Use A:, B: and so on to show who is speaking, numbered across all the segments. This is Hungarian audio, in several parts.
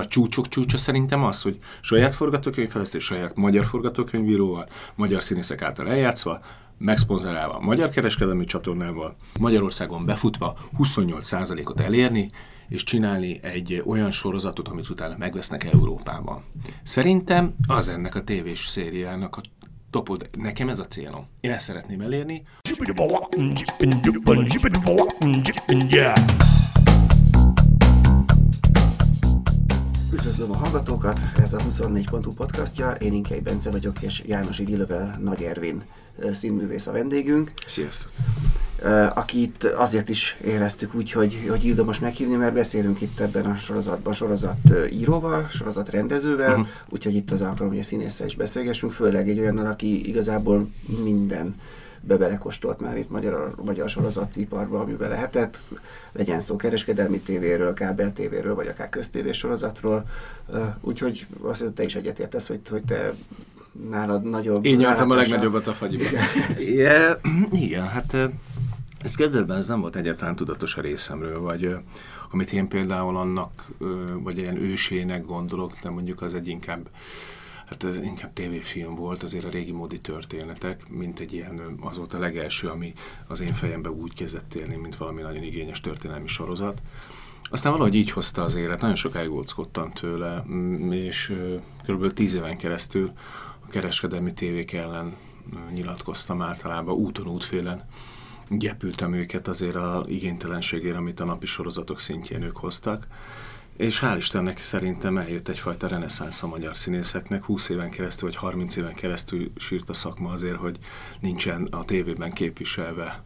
A: A csúcsok csúcsa szerintem az, hogy saját forgatókönyvfejlesztés, saját magyar forgatókönyvíróval, magyar színészek által eljátszva, megszponzorálva a magyar kereskedelmi csatornával, Magyarországon befutva 28%-ot elérni, és csinálni egy olyan sorozatot, amit utána megvesznek Európában. Szerintem az ennek a tévés szériának a topod. Nekem ez a célom. Én ezt szeretném elérni.
B: Üdvözlöm a hallgatókat, ez a 24.hu podcastja, én Inkei Bence vagyok, és János Igilövel Nagy Ervin színművész a vendégünk.
A: Sziasztok!
B: akit azért is éreztük úgy, hogy, hogy ildomos meghívni, mert beszélünk itt ebben a sorozatban sorozat íróval, sorozat rendezővel, uh-huh. úgyhogy itt az alkalom, hogy a színésszel is beszélgessünk, főleg egy olyannal, aki igazából minden bebelekostolt már itt magyar, magyar sorozatiparba, amiben lehetett, legyen szó kereskedelmi tévéről, kábel tévéről, vagy akár köztévés sorozatról. Úgyhogy azt te is egyetértesz, hogy, hogy te nálad nagyobb...
A: Én nyaltam a legnagyobbat a fagyiba. Igen, igen, hát ez kezdetben ez nem volt egyáltalán tudatos a részemről, vagy amit én például annak, vagy ilyen ősének gondolok, de mondjuk az egy inkább hát ez inkább tévéfilm volt, azért a régi módi történetek, mint egy ilyen, az volt a legelső, ami az én fejemben úgy kezdett élni, mint valami nagyon igényes történelmi sorozat. Aztán valahogy így hozta az élet, nagyon sokáig óckodtam tőle, és kb. tíz éven keresztül a kereskedelmi tévék ellen nyilatkoztam általában úton, útfélen. Gyepültem őket azért a igénytelenségére, amit a napi sorozatok szintjén ők hoztak. És hál' Istennek szerintem eljött egyfajta reneszánsz a magyar színészeknek. 20 éven keresztül, vagy 30 éven keresztül sírt a szakma azért, hogy nincsen a tévében képviselve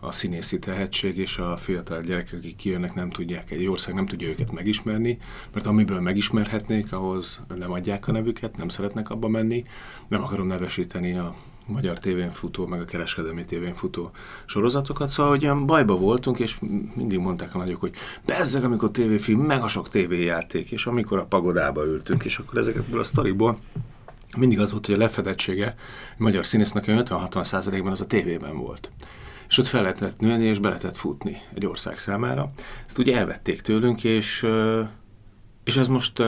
A: a színészi tehetség, és a fiatal gyerekek, akik kijönnek, nem tudják, egy ország nem tudja őket megismerni, mert amiből megismerhetnék, ahhoz nem adják a nevüket, nem szeretnek abba menni, nem akarom nevesíteni a magyar tévén futó, meg a kereskedelmi tévén futó sorozatokat, szóval hogy ilyen bajba voltunk, és mindig mondták a nagyok, hogy bezzeg, amikor tévéfilm, meg a sok tévéjáték, és amikor a pagodába ültünk, és akkor ezekből a sztoriból mindig az volt, hogy a lefedettsége a magyar színésznek 50-60 százalékban az a tévében volt. És ott fel lehetett nőni, és be lehetett futni egy ország számára. Ezt ugye elvették tőlünk, és és ez most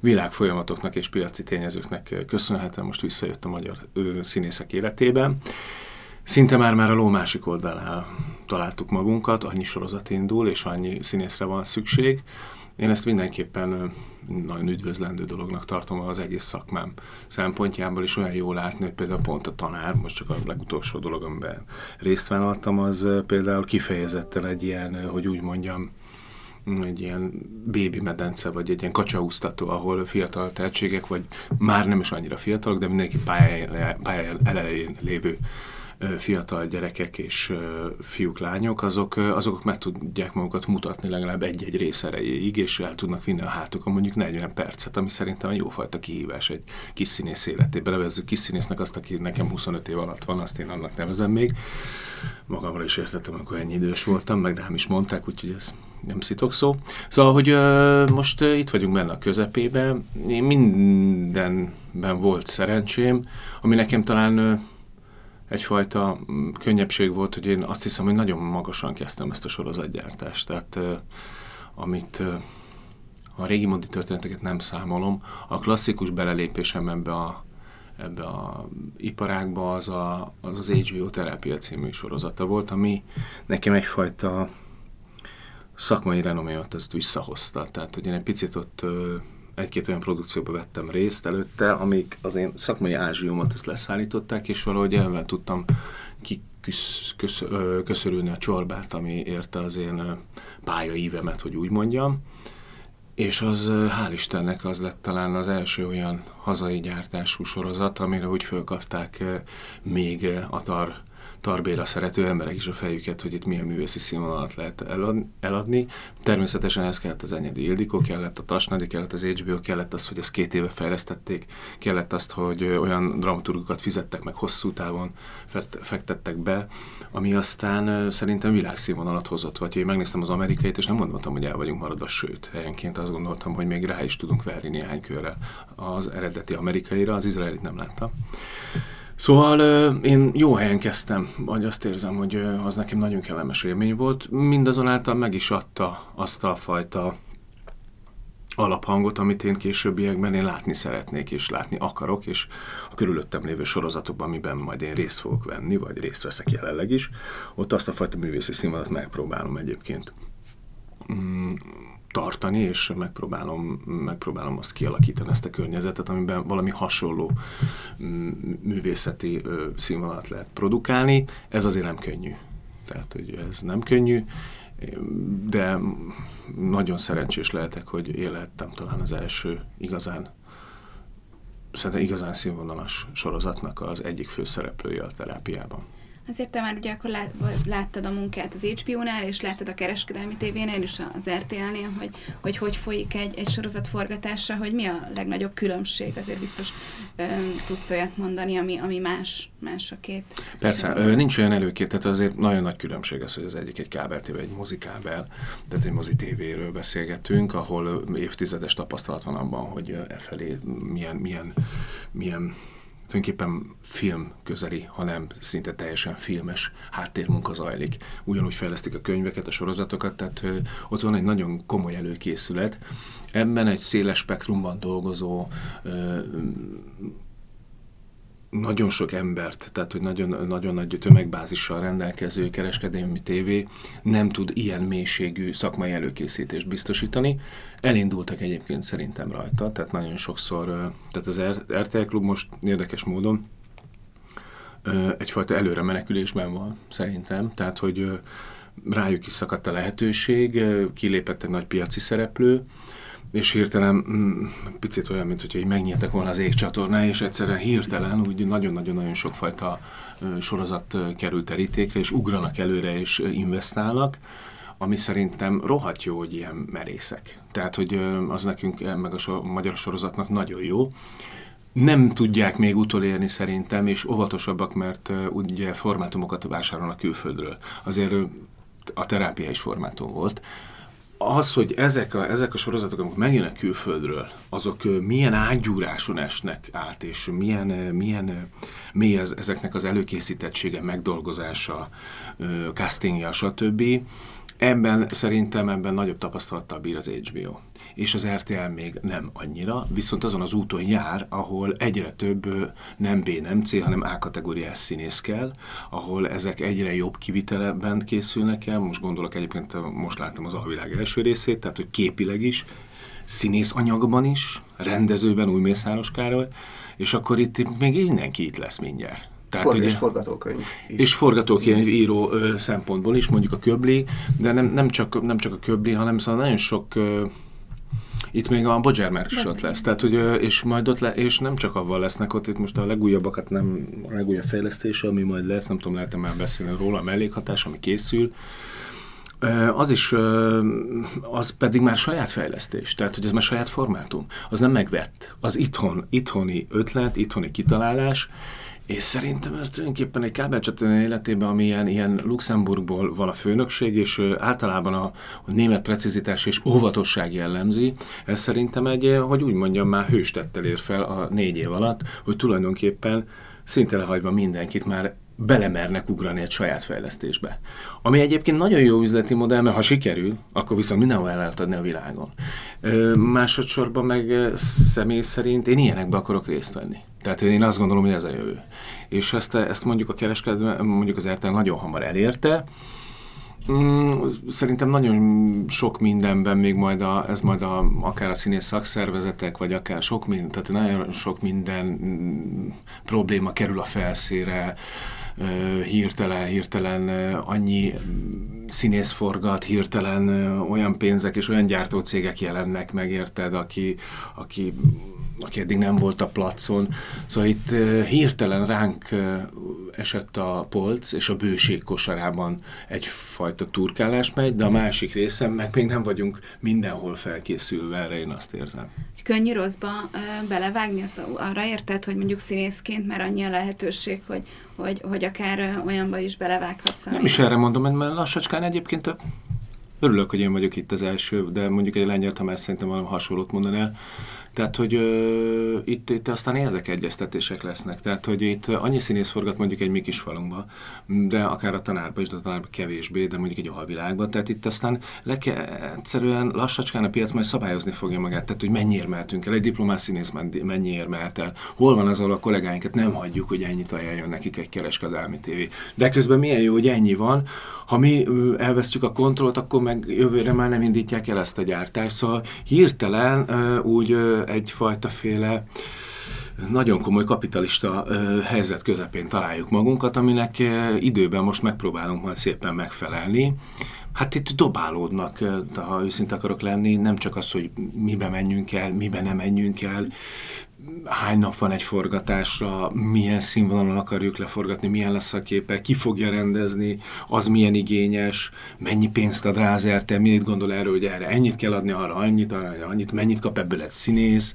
A: világfolyamatoknak és piaci tényezőknek köszönhetően most visszajött a magyar színészek életében. Szinte már már a ló másik oldalán találtuk magunkat, annyi sorozat indul, és annyi színészre van szükség. Én ezt mindenképpen nagyon üdvözlendő dolognak tartom az egész szakmám szempontjából, is olyan jó látni, hogy például pont a tanár, most csak a legutolsó dolog, amiben részt vállaltam, az például kifejezetten egy ilyen, hogy úgy mondjam, egy ilyen bébi medence, vagy egy ilyen kacsaúztató, ahol fiatal tehetségek, vagy már nem is annyira fiatalok, de mindenki pályáján elején lévő fiatal gyerekek és fiúk, lányok, azok, azok meg tudják magukat mutatni legalább egy-egy rész erejéig, és el tudnak vinni a hátukon mondjuk 40 percet, ami szerintem egy jófajta kihívás egy kis színész életében. Nevezzük kis színésznek azt, aki nekem 25 év alatt van, azt én annak nevezem még. Magamra is értettem, amikor ennyi idős voltam, meg rám is mondták, úgyhogy ez nem szitok szó. Szóval, hogy ö, most ö, itt vagyunk benne a közepében, én mindenben volt szerencsém, ami nekem talán ö, egyfajta mm, könnyebbség volt, hogy én azt hiszem, hogy nagyon magasan kezdtem ezt a sorozatgyártást. Tehát ö, amit ö, a régi mondi történeteket nem számolom, a klasszikus belelépésem ebbe a ebbe a iparágba az a, az, az HBO Terápia című sorozata volt, ami nekem egyfajta szakmai renomémat ezt visszahozta. Tehát, hogy én egy picit ott egy-két olyan produkcióba vettem részt előtte, amik az én szakmai ázsiumat ezt leszállították, és valahogy elvel tudtam kiköszörülni a csorbát, ami érte az én pályaívemet, hogy úgy mondjam. És az, hál' Istennek, az lett talán az első olyan hazai gyártású sorozat, amire úgy fölkapták még a tar Tarbéla szerető emberek is a fejüket, hogy itt milyen művészi színvonalat lehet eladni. Természetesen ez kellett az Enyedi Ildikó, kellett a Tasnadi, kellett az HBO, kellett az, hogy ezt két éve fejlesztették, kellett azt, hogy olyan dramaturgokat fizettek meg hosszú távon, fektettek be, ami aztán szerintem világszínvonalat hozott. Vagy én megnéztem az amerikait, és nem gondoltam, hogy el vagyunk maradva, sőt, helyenként azt gondoltam, hogy még rá is tudunk verni néhány körre az eredeti amerikaira, az izraelit nem láttam. Szóval én jó helyen kezdtem, vagy azt érzem, hogy az nekem nagyon kellemes élmény volt. Mindazonáltal meg is adta azt a fajta alaphangot, amit én későbbiekben én látni szeretnék, és látni akarok, és a körülöttem lévő sorozatokban, amiben majd én részt fogok venni, vagy részt veszek jelenleg is, ott azt a fajta művészi színvonalat megpróbálom egyébként mm, tartani, és megpróbálom, megpróbálom azt kialakítani, ezt a környezetet, amiben valami hasonló mm, művészeti színvonalat lehet produkálni. Ez azért nem könnyű. Tehát, hogy ez nem könnyű, de nagyon szerencsés lehetek, hogy élettem talán az első igazán szerintem igazán színvonalas sorozatnak az egyik főszereplője a terápiában.
C: Azért te már ugye akkor lát, láttad a munkát az HBO-nál, és láttad a kereskedelmi tévénél és az RTL-nél, hogy, hogy hogy folyik egy, egy sorozat forgatása, hogy mi a legnagyobb különbség, azért biztos ö, tudsz olyat mondani, ami, ami más, más a két.
A: Persze, ö, nincs olyan előkét, tehát azért nagyon nagy különbség az, hogy az egyik egy kábel tévé, egy mozikábel, tehát egy mozi tévéről beszélgetünk, ahol évtizedes tapasztalat van abban, hogy e felé milyen, milyen, milyen tulajdonképpen film közeli, hanem szinte teljesen filmes háttérmunka zajlik. Ugyanúgy fejlesztik a könyveket, a sorozatokat, tehát ott van egy nagyon komoly előkészület. Ebben egy széles spektrumban dolgozó nagyon sok embert, tehát hogy nagyon, nagyon nagy tömegbázissal rendelkező kereskedelmi tévé nem tud ilyen mélységű szakmai előkészítést biztosítani. Elindultak egyébként szerintem rajta, tehát nagyon sokszor, tehát az RTL Klub most érdekes módon egyfajta előre menekülésben van szerintem, tehát hogy rájuk is szakadt a lehetőség, kilépett egy nagy piaci szereplő, és hirtelen mm, picit olyan, mint így megnyíltak volna az égcsatorná, és egyszerűen hirtelen úgy nagyon-nagyon-nagyon sokfajta sorozat került terítékre, és ugranak előre, és investálnak, ami szerintem rohadt jó, hogy ilyen merészek. Tehát, hogy az nekünk, meg a so, magyar sorozatnak nagyon jó. Nem tudják még utolérni szerintem, és óvatosabbak, mert ugye formátumokat vásárolnak külföldről. Azért a terápia is formátum volt az, hogy ezek a, ezek a sorozatok, amik megjönnek külföldről, azok milyen ágyúráson esnek át, és milyen, milyen mély ez, ezeknek az előkészítettsége, megdolgozása, castingja, stb. Ebben szerintem ebben nagyobb tapasztalattal bír az HBO. És az RTL még nem annyira, viszont azon az úton jár, ahol egyre több nem B, nem C, hanem A kategóriás színész kell, ahol ezek egyre jobb kiviteleben készülnek el. Most gondolok egyébként, most láttam az Alvilág első részét, tehát hogy képileg is, színész anyagban is, rendezőben új Mészáros Károly, és akkor itt még mindenki itt lesz mindjárt.
B: Tehát, For, ugye, és forgatókönyv.
A: És forgatókönyv író ö, szempontból is, mondjuk a Köbli, de nem, nem, csak, nem csak a Köbli, hanem szóval nagyon sok ö, itt még a Bodzsermerk is ott lesz, tehát, hogy, és majd ott le, és nem csak avval lesznek ott, itt most a legújabbakat nem, a legújabb fejlesztés, ami majd lesz, nem tudom, lehetem már beszélni róla, a mellékhatás, ami készül, az is, az pedig már saját fejlesztés, tehát hogy ez már saját formátum, az nem megvett, az itthon, itthoni ötlet, itthoni kitalálás, és szerintem ez tulajdonképpen egy kábelcsatorna életében, ami ilyen, ilyen Luxemburgból van a főnökség, és általában a, a német precizitás és óvatosság jellemzi. Ez szerintem egy, hogy úgy mondjam, már hőstettel ér fel a négy év alatt, hogy tulajdonképpen szinte lehagyva mindenkit már belemernek ugrani egy saját fejlesztésbe. Ami egyébként nagyon jó üzleti modell, mert ha sikerül, akkor viszont mindenhol el lehet adni a világon. Ö, másodszorban meg személy szerint én ilyenekbe akarok részt venni. Tehát én azt gondolom, hogy ez a jövő. És ezt, ezt mondjuk a kereskedő, mondjuk az RTL nagyon hamar elérte, Mm, szerintem nagyon sok mindenben még majd a, ez majd a, akár a színész szakszervezetek, vagy akár sok minden, tehát nagyon sok minden mm, probléma kerül a felszére, hirtelen, hirtelen annyi színész forgat, hirtelen olyan pénzek és olyan gyártócégek jelennek meg, érted, aki, aki aki eddig nem volt a placon. Szóval itt hirtelen ránk esett a polc, és a bőség kosarában egyfajta turkálás megy, de a másik részen meg még nem vagyunk mindenhol felkészülve erre, én azt érzem.
C: Könnyű rosszba belevágni, azt arra érted, hogy mondjuk színészként már annyi a lehetőség, hogy, hogy, hogy akár olyanba is belevághatsz.
A: Nem is erre mondom, mert lassacskán egyébként Örülök, hogy én vagyok itt az első, de mondjuk egy lengyel Tamás szerintem valami hasonlót mondaná Tehát, hogy ö, itt, itt aztán érdekegyeztetések lesznek. Tehát, hogy itt annyi színész forgat mondjuk egy mi kis falunkba, de akár a tanárba is, de a tanárba kevésbé, de mondjuk egy alvilágban. Tehát itt aztán le kell, egyszerűen lassacskán a piac majd szabályozni fogja magát. Tehát, hogy mennyire mehetünk el, egy diplomás színész mennyire mehet el. Hol van az, ahol a kollégáinkat nem hagyjuk, hogy ennyit ajánljon nekik egy kereskedelmi tévé. De közben milyen jó, hogy ennyi van. Ha mi elvesztjük a kontrollt, akkor meg jövőre már nem indítják el ezt a gyártást. Szóval hirtelen úgy egyfajta féle nagyon komoly kapitalista ö, helyzet közepén találjuk magunkat, aminek ö, időben most megpróbálunk majd szépen megfelelni. Hát itt dobálódnak, ha őszinte akarok lenni, nem csak az, hogy mibe menjünk el, mibe nem menjünk el, hány nap van egy forgatásra, milyen színvonalon akarjuk leforgatni, milyen lesz a képe, ki fogja rendezni, az milyen igényes, mennyi pénzt ad rá az RTL, mit gondol erről, hogy erre ennyit kell adni, arra annyit, arra annyit, mennyit kap ebből egy színész,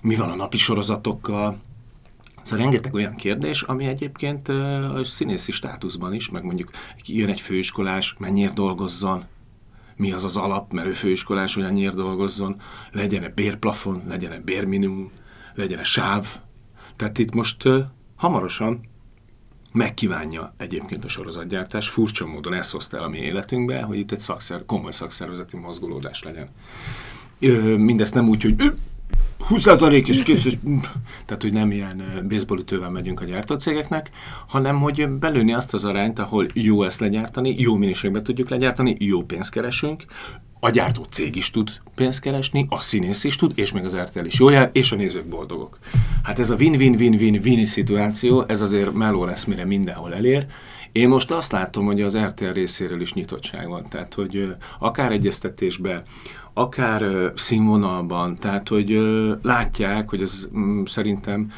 A: mi van a napi sorozatokkal. Szóval rengeteg olyan kérdés, ami egyébként a színészi státuszban is, meg mondjuk jön egy főiskolás, mennyire dolgozzon, mi az az alap, mert ő főiskolás, hogy annyiért dolgozzon, legyen-e bérplafon, legyen-e bérminimum, legyen-e sáv. Tehát itt most uh, hamarosan megkívánja egyébként a sorozatgyártás, furcsa módon ezt hozta el a mi életünkbe, hogy itt egy szakszer, komoly szakszervezeti mozgolódás legyen. Ö, mindezt nem úgy, hogy 20 és képzés, tehát hogy nem ilyen baseballütővel megyünk a gyártócégeknek, hanem hogy belőni azt az arányt, ahol jó ezt legyártani, jó minőségben tudjuk legyártani, jó pénzt keresünk, a gyártó cég is tud pénzt keresni, a színész is tud, és még az RTL is jó jár, és a nézők boldogok. Hát ez a win-win-win-win-win szituáció, ez azért meló lesz, mire mindenhol elér. Én most azt látom, hogy az RTL részéről is nyitottság van, tehát hogy akár egyeztetésbe, akár színvonalban, tehát hogy látják, hogy ez um, szerintem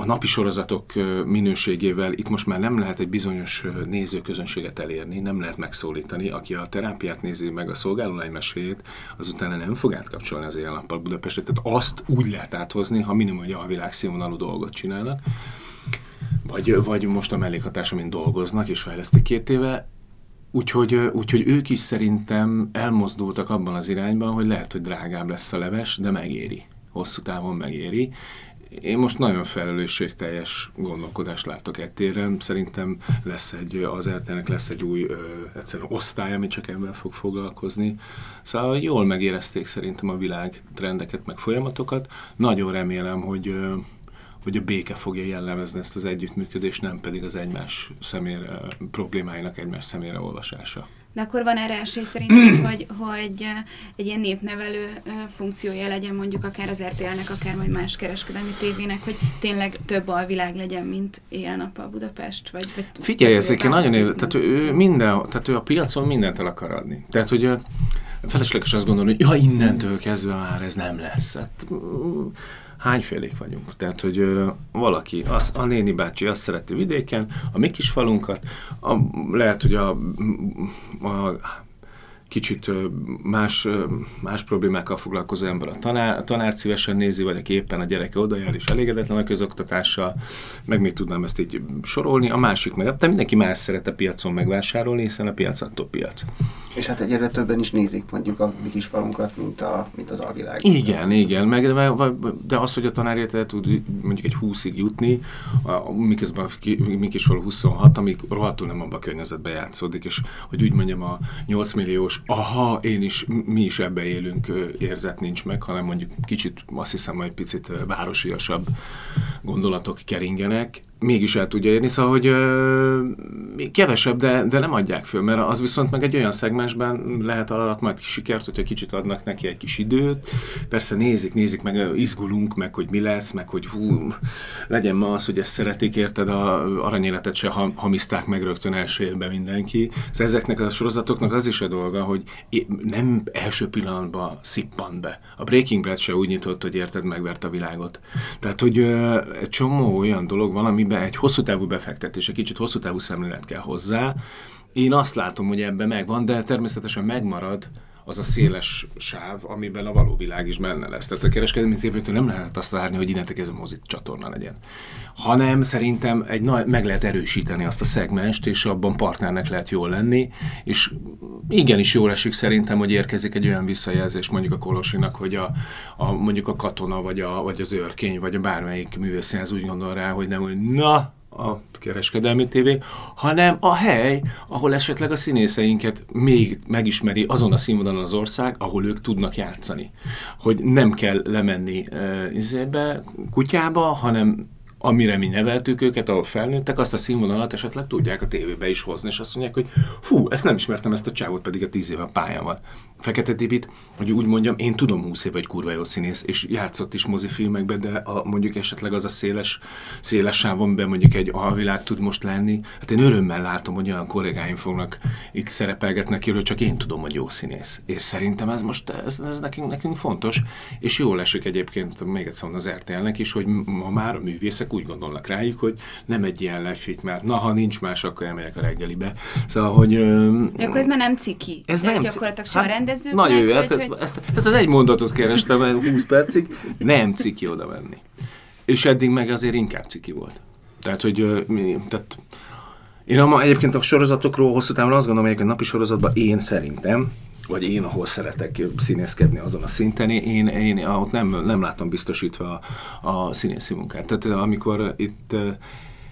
A: a napi sorozatok minőségével itt most már nem lehet egy bizonyos nézőközönséget elérni, nem lehet megszólítani. Aki a terápiát nézi meg a szolgálólány meséjét, azután nem fog átkapcsolni az ilyen nappal Budapestre. Tehát azt úgy lehet áthozni, ha minimum egy a színvonalú dolgot csinálnak. Vagy, vagy most a mellékhatás, amin dolgoznak és fejlesztik két éve, Úgyhogy, úgyhogy ők is szerintem elmozdultak abban az irányban, hogy lehet, hogy drágább lesz a leves, de megéri. Hosszú távon megéri. Én most nagyon felelősségteljes gondolkodást látok ettéren. Szerintem lesz egy, az RTL-nek lesz egy új ö, egyszerűen osztály, ami csak ebben fog foglalkozni. Szóval jól megérezték szerintem a világ trendeket, meg folyamatokat. Nagyon remélem, hogy ö, hogy a béke fogja jellemezni ezt az együttműködést, nem pedig az egymás szemére, problémáinak egymás szemére olvasása.
C: De akkor van erre esély szerint, hogy, hogy egy ilyen népnevelő funkciója legyen mondjuk akár az RTL-nek, akár majd más kereskedelmi tévének, hogy tényleg több alvilág legyen, mint éjjel a Budapest? Vagy, vagy
A: Figyelj, ezek nagyon él, tehát ő, minden, tehát ő a piacon mindent el akar adni. Tehát, hogy felesleges azt gondolni, hogy ja, innentől kezdve már ez nem lesz. Hát, hányfélék vagyunk. Tehát, hogy ö, valaki, az, a néni bácsi azt szereti vidéken, a mi kis falunkat, a, lehet, hogy a, a kicsit más, más problémákkal foglalkozó ember a tanár, a tanár szívesen nézi, vagy aki éppen a gyereke oda jár és elégedetlen a közoktatással, meg még tudnám ezt így sorolni. A másik meg, de mindenki más szeret a piacon megvásárolni, hiszen a piac attól piac.
B: És hát egyre többen is nézik mondjuk a mi kis falunkat, mint, a, mint az alvilág.
A: Igen, igen, meg, de az, hogy a tanár tud mondjuk egy 20-ig jutni, a, miközben a mi kis falu 26, amíg rohadtul nem abban a környezetben játszódik, és hogy úgy mondjam, a 8 milliós aha, én is, mi is ebbe élünk, érzet nincs meg, hanem mondjuk kicsit, azt hiszem, hogy picit városiasabb gondolatok keringenek, mégis el tudja érni, szóval, hogy ö, kevesebb, de, de nem adják föl, mert az viszont meg egy olyan szegmensben lehet alatt majd sikert, hogyha kicsit adnak neki egy kis időt. Persze nézik, nézik, meg izgulunk, meg hogy mi lesz, meg hogy hú, legyen ma az, hogy ezt szeretik, érted, a aranyéletet se hamiszták meg rögtön első évben mindenki. Szóval ezeknek a sorozatoknak az is a dolga, hogy nem első pillanatban szippant be. A Breaking Bad se úgy nyitott, hogy érted, megvert a világot. Tehát, hogy ö, egy csomó olyan dolog van, ami amiben egy hosszú távú befektetés, egy kicsit hosszú távú szemlélet kell hozzá. Én azt látom, hogy ebben megvan, de természetesen megmarad az a széles sáv, amiben a való világ is benne lesz. Tehát a kereskedelmi tévétől nem lehet azt várni, hogy innentől ez a mozit csatorna legyen. Hanem szerintem egy nagy, meg lehet erősíteni azt a szegmest, és abban partnernek lehet jól lenni, és igenis jól esik szerintem, hogy érkezik egy olyan visszajelzés mondjuk a Kolosinak, hogy a, a mondjuk a katona, vagy, a, vagy az őrkény, vagy a bármelyik művészínház úgy gondol rá, hogy nem, hogy na, a kereskedelmi tévé, hanem a hely, ahol esetleg a színészeinket még megismeri azon a színvonalon az ország, ahol ők tudnak játszani. Hogy nem kell lemenni uh, kutyába, hanem amire mi neveltük őket, ahol felnőttek, azt a színvonalat esetleg tudják a tévébe is hozni, és azt mondják, hogy fú, ezt nem ismertem, ezt a csávot pedig a tíz éve pályán van. Fekete Tibit, hogy úgy mondjam, én tudom 20 év egy kurva jó színész, és játszott is mozifilmekben, de a, mondjuk esetleg az a széles, széles sávon be mondjuk egy alvilág tud most lenni. Hát én örömmel látom, hogy olyan kollégáim fognak itt szerepelgetni, akiről csak én tudom, hogy jó színész. És szerintem ez most, ez, ez nekünk, nekünk fontos, és jól esik egyébként, még egyszer az RTL-nek is, hogy ma már a művészek úgy gondolnak rájuk, hogy nem egy ilyen lefit, mert na, ha nincs más, akkor elmegyek a reggelibe. Szóval, hogy...
C: Akkor ez már nem ciki.
A: Ez nem
C: gyakorlatilag sem hát,
A: rendezőknek? Nagyon jó, hát, hogy... ezt, ezt az egy mondatot kerestem 20 percig, nem ciki oda menni. És eddig meg azért inkább ciki volt. Tehát, hogy tehát, én a, egyébként a sorozatokról hosszú távon azt gondolom, hogy a napi sorozatban én szerintem, vagy én, ahol szeretek színészkedni azon a szinten, én, én ott nem, nem látom biztosítva a, a színészi munkát. Tehát amikor itt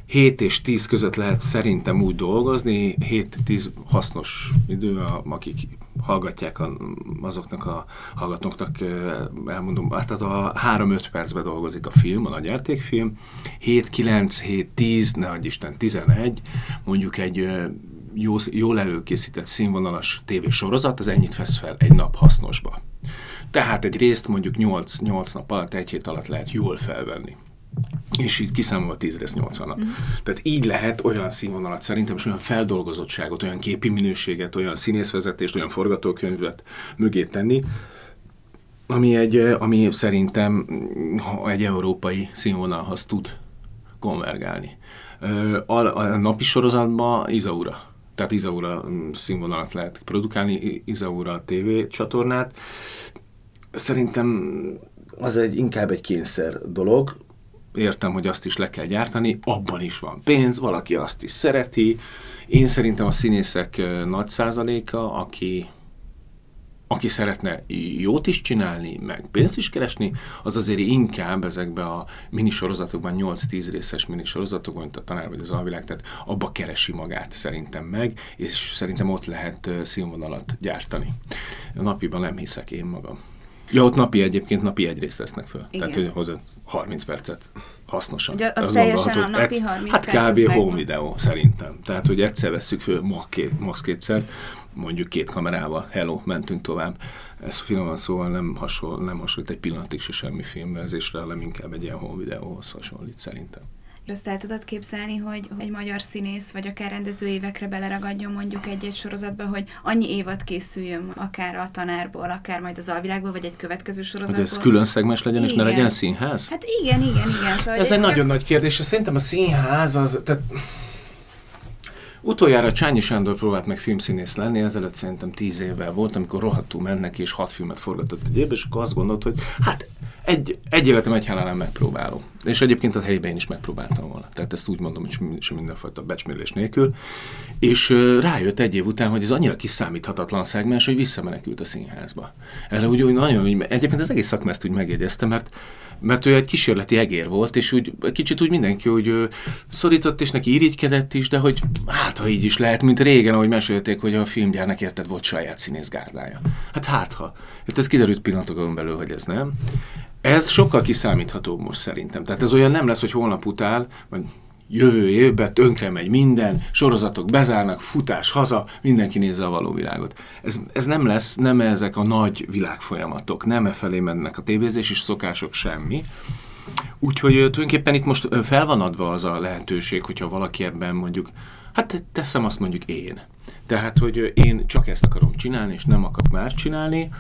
A: 7 és 10 között lehet szerintem úgy dolgozni, 7-10 hasznos idő, akik hallgatják a, azoknak a hallgatóknak, elmondom, hát a 3-5 percben dolgozik a film, a nagyjátékfilm, 7-9, 7-10, ne adj Isten, 11, mondjuk egy jó, jól előkészített színvonalas tévésorozat, az ennyit vesz fel egy nap hasznosba. Tehát egy részt mondjuk 8, 8 nap alatt, egy hét alatt lehet jól felvenni és így kiszámolva 10 lesz 80 nap. Mm. Tehát így lehet olyan színvonalat szerintem, és olyan feldolgozottságot, olyan képi minőséget, olyan színészvezetést, olyan forgatókönyvet mögé tenni, ami, egy, ami szerintem egy európai színvonalhoz tud konvergálni. A, a napi sorozatban Izaura. Tehát Izaura színvonalat lehet produkálni, Izaura TV csatornát. Szerintem az egy inkább egy kényszer dolog, értem, hogy azt is le kell gyártani, abban is van pénz, valaki azt is szereti. Én szerintem a színészek nagy százaléka, aki aki szeretne jót is csinálni, meg pénzt is keresni, az azért inkább ezekbe a minisorozatokban, 8-10 részes minisorozatokban, mint a tanár vagy az alvilág, tehát abba keresi magát szerintem meg, és szerintem ott lehet színvonalat gyártani. A napiban nem hiszek én magam. Ja, ott napi egyébként napi egy részt vesznek föl. Igen. Tehát, hogy hozzá 30 percet hasznosan.
C: Ugye az, az teljesen a napi 30
A: Hát kb. home videó szerintem. Tehát, hogy egyszer veszük föl, max, két, max kétszer, mondjuk két kamerával, hello, mentünk tovább. Ez finoman szóval nem, hasonl, nem hasonlít egy pillanatig se semmi filmvezésre, hanem inkább egy ilyen home videóhoz hasonlít szerintem.
C: De azt el tudod képzelni, hogy egy magyar színész, vagy akár rendező évekre beleragadjon mondjuk egy-egy sorozatba, hogy annyi évad készüljön, akár a tanárból, akár majd az alvilágból, vagy egy következő sorozatból.
A: Hogy ez külön szegmes legyen, igen. és ne legyen színház?
C: Hát igen, igen, igen.
A: Szóval ez egy, egy nagyon nagy kérdés, és szerintem a színház az, tehát Utoljára Csányi Sándor próbált meg filmszínész lenni, ezelőtt szerintem tíz évvel volt, amikor rohadtul mennek és hat filmet forgatott egy évben, és akkor azt gondolt, hogy hát egy, egy életem egy halálán megpróbálom. És egyébként a helyben én is megpróbáltam volna. Tehát ezt úgy mondom, hogy sem mindenfajta becsmérlés nélkül. És rájött egy év után, hogy ez annyira kiszámíthatatlan szegmens, hogy visszamenekült a színházba. Erre úgy, úgy nagyon, úgy, egyébként az egész szakma úgy megjegyezte, mert mert ő egy kísérleti egér volt, és úgy kicsit úgy mindenki úgy szorított, és neki irigykedett is, de hogy hát, ha így is lehet, mint régen, ahogy mesélték, hogy a filmgyárnak érted volt saját színészgárdája. Hát hát ha. Hát ez kiderült pillanatokon belül, hogy ez nem. Ez sokkal kiszámíthatóbb most szerintem. Tehát ez olyan nem lesz, hogy holnap után, vagy jövő évben tönkre megy minden, sorozatok bezárnak, futás haza, mindenki nézze a való világot. Ez, ez nem lesz, nem ezek a nagy világfolyamatok, nem e felé mennek a tévézés és szokások semmi. Úgyhogy tulajdonképpen itt most fel van adva az a lehetőség, hogyha valaki ebben mondjuk, hát teszem azt mondjuk én. Tehát, hogy én csak ezt akarom csinálni, és nem akarok más csinálni,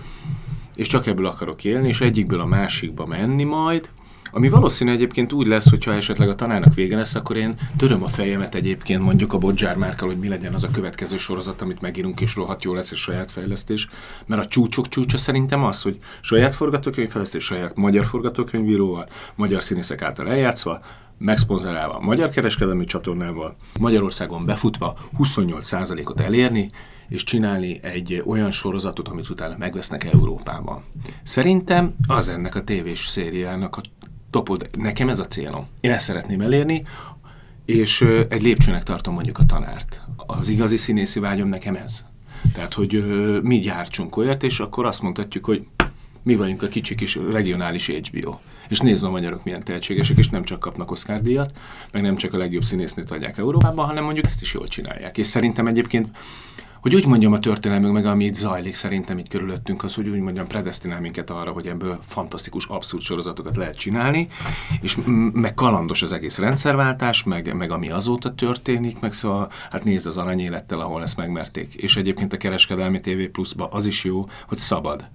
A: és csak ebből akarok élni, és egyikből a másikba menni majd, ami valószínű egyébként úgy lesz, hogyha esetleg a tanárnak vége lesz, akkor én töröm a fejemet egyébként mondjuk a Bodzsár márkal, hogy mi legyen az a következő sorozat, amit megírunk, és rohadt jó lesz, és saját fejlesztés. Mert a csúcsok csúcsa szerintem az, hogy saját forgatókönyvfejlesztés, saját magyar forgatókönyvíróval, magyar színészek által eljátszva, megszponzorálva a magyar kereskedelmi csatornával, Magyarországon befutva 28%-ot elérni, és csinálni egy olyan sorozatot, amit utána megvesznek Európában. Szerintem az ennek a tévés szériának a topod. Nekem ez a célom. Én ezt szeretném elérni, és egy lépcsőnek tartom mondjuk a tanárt. Az igazi színészi vágyom nekem ez. Tehát, hogy mi gyártsunk olyat, és akkor azt mondhatjuk, hogy mi vagyunk a kicsi kis regionális HBO. És nézd a magyarok milyen tehetségesek, és nem csak kapnak Oscar díjat, meg nem csak a legjobb színésznőt adják Európában, hanem mondjuk ezt is jól csinálják. És szerintem egyébként hogy úgy mondjam a történelmünk meg, ami itt zajlik szerintem itt körülöttünk, az, hogy úgy mondjam, predestinál minket arra, hogy ebből fantasztikus, abszurd sorozatokat lehet csinálni, és meg kalandos az egész rendszerváltás, meg, meg ami azóta történik, meg szóval, hát nézd az aranyélettel, ahol ezt megmerték. És egyébként a kereskedelmi TV pluszba az is jó, hogy szabad.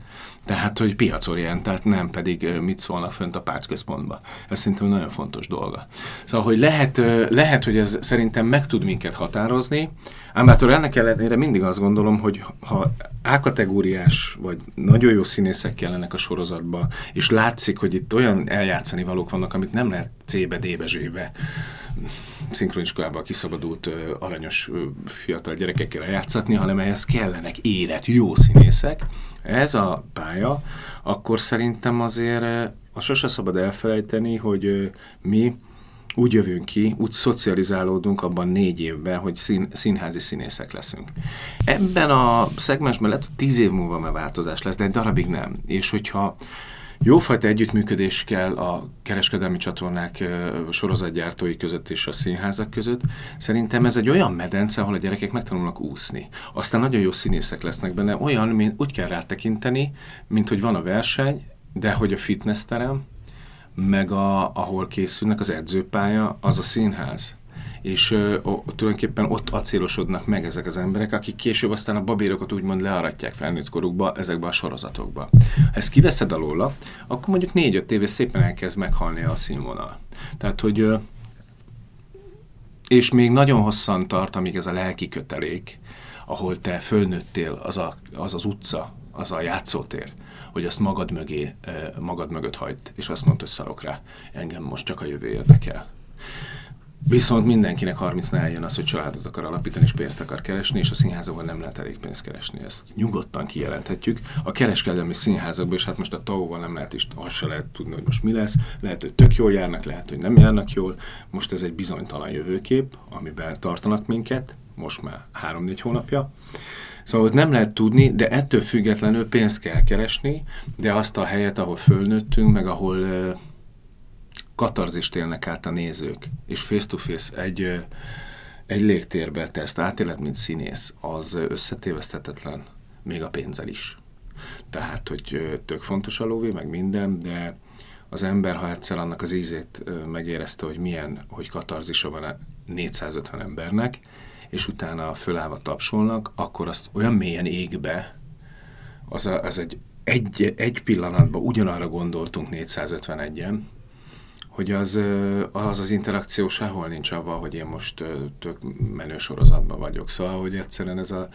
A: Tehát, hogy piacorientált, nem pedig mit szólnak fönt a pártközpontba. Ez szerintem nagyon fontos dolga. Szóval, hogy lehet, lehet, hogy ez szerintem meg tud minket határozni, ám bátor ennek ellenére mindig azt gondolom, hogy ha A-kategóriás, vagy nagyon jó színészek kellenek a sorozatba, és látszik, hogy itt olyan eljátszani valók vannak, amit nem lehet C-be, D-be, szinkroniskolába kiszabadult aranyos fiatal gyerekekkel eljátszatni, hanem ehhez kellenek élet, jó színészek, ez a pálya, akkor szerintem azért a sose szabad elfelejteni, hogy mi úgy jövünk ki, úgy szocializálódunk abban négy évben, hogy szín, színházi színészek leszünk. Ebben a szegmensben lehet, hogy tíz év múlva már változás lesz, de egy darabig nem. És hogyha Jófajta együttműködés kell a kereskedelmi csatornák sorozatgyártói között és a színházak között. Szerintem ez egy olyan medence, ahol a gyerekek megtanulnak úszni. Aztán nagyon jó színészek lesznek benne. Olyan, mint úgy kell rátekinteni, mint hogy van a verseny, de hogy a fitness terem, meg a, ahol készülnek az edzőpálya, az a színház és ö, tulajdonképpen ott acélosodnak meg ezek az emberek, akik később aztán a babérokat úgymond learatják felnőtt korukba ezekbe a sorozatokba. Ha ezt kiveszed alóla, akkor mondjuk négy-öt éve szépen elkezd meghalni a színvonal. Tehát, hogy ö, és még nagyon hosszan tart, amíg ez a lelki kötelék, ahol te fölnőttél, az a, az, az utca, az a játszótér, hogy azt magad mögé, magad mögött hagyd, és azt mondta, hogy szarok rá, engem most csak a jövő érdekel. Viszont mindenkinek 30 eljön az, hogy családot akar alapítani és pénzt akar keresni, és a színházakban nem lehet elég pénzt keresni. Ezt nyugodtan kijelenthetjük. A kereskedelmi színházakban, és hát most a tao nem lehet is, azt se lehet tudni, hogy most mi lesz. Lehet, hogy tök jól járnak, lehet, hogy nem járnak jól. Most ez egy bizonytalan jövőkép, amiben tartanak minket, most már 3-4 hónapja. Szóval ott nem lehet tudni, de ettől függetlenül pénzt kell keresni, de azt a helyet, ahol fölnőttünk, meg ahol katarzist élnek át a nézők, és face-to-face egy, egy légtérbe te ezt átéled, mint színész, az összetéveszthetetlen, még a pénzzel is. Tehát, hogy tök fontos a lóvé, meg minden, de az ember, ha egyszer annak az ízét megérezte, hogy milyen, hogy katarzisa van 450 embernek, és utána fölállva tapsolnak, akkor azt olyan mélyen ég be, az, a, az egy, egy, egy pillanatban ugyanarra gondoltunk 451-en, hogy az, az az interakció sehol nincs avval, hogy én most tök menő sorozatban vagyok. Szóval, hogy egyszerűen ez a,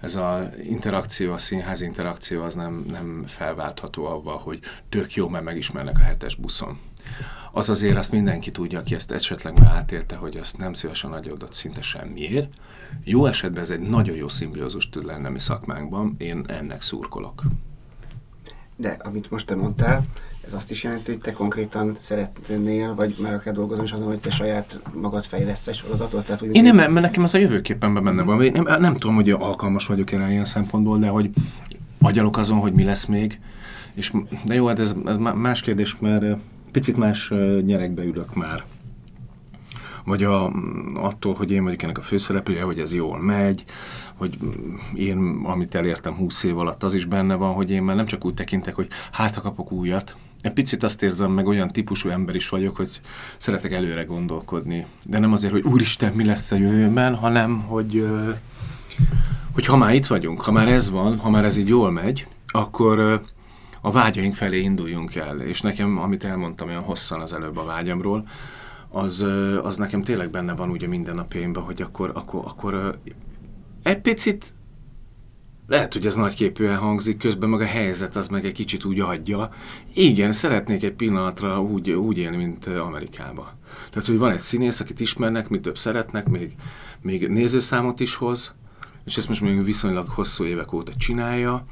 A: ez a interakció, a színház interakció az nem, nem felváltható avval, hogy tök jó, mert megismernek a hetes buszon. Az azért azt mindenki tudja, aki ezt esetleg már átélte, hogy azt nem szívesen adja oda szinte semmiért. Jó esetben ez egy nagyon jó szimbiózus tud lenni a mi szakmánkban, én ennek szurkolok.
B: De amit most te mondtál, ez azt is jelenti, hogy te konkrétan szeretnél, vagy már akár dolgozom is azon, hogy te saját magad fejlesz egy sorozatot? Tehát,
A: hogy én nem, mert nekem ez a jövőképpen benne van. Én nem, nem tudom, hogy alkalmas vagyok erre ilyen szempontból, de hogy agyalok azon, hogy mi lesz még. És, de jó, hát ez, ez más kérdés, mert picit más nyerekbe ülök már. Vagy a, attól, hogy én vagyok ennek a főszereplője, hogy ez jól megy, hogy én, amit elértem 20 év alatt, az is benne van, hogy én már nem csak úgy tekintek, hogy hát ha kapok újat, egy picit azt érzem, meg olyan típusú ember is vagyok, hogy szeretek előre gondolkodni. De nem azért, hogy úristen, mi lesz a jövőben, hanem, hogy, hogy ha már itt vagyunk, ha már ez van, ha már ez így jól megy, akkor, a vágyaink felé induljunk el. És nekem, amit elmondtam olyan hosszan az előbb a vágyamról, az, az nekem tényleg benne van ugye minden napjaimban, hogy akkor, akkor, akkor egy picit lehet, hogy ez nagyképűen hangzik, közben meg a helyzet az meg egy kicsit úgy adja. Igen, szeretnék egy pillanatra úgy, úgy élni, mint Amerikába. Tehát, hogy van egy színész, akit ismernek, mi több szeretnek, még, még nézőszámot is hoz, és ezt most még viszonylag hosszú évek óta csinálja,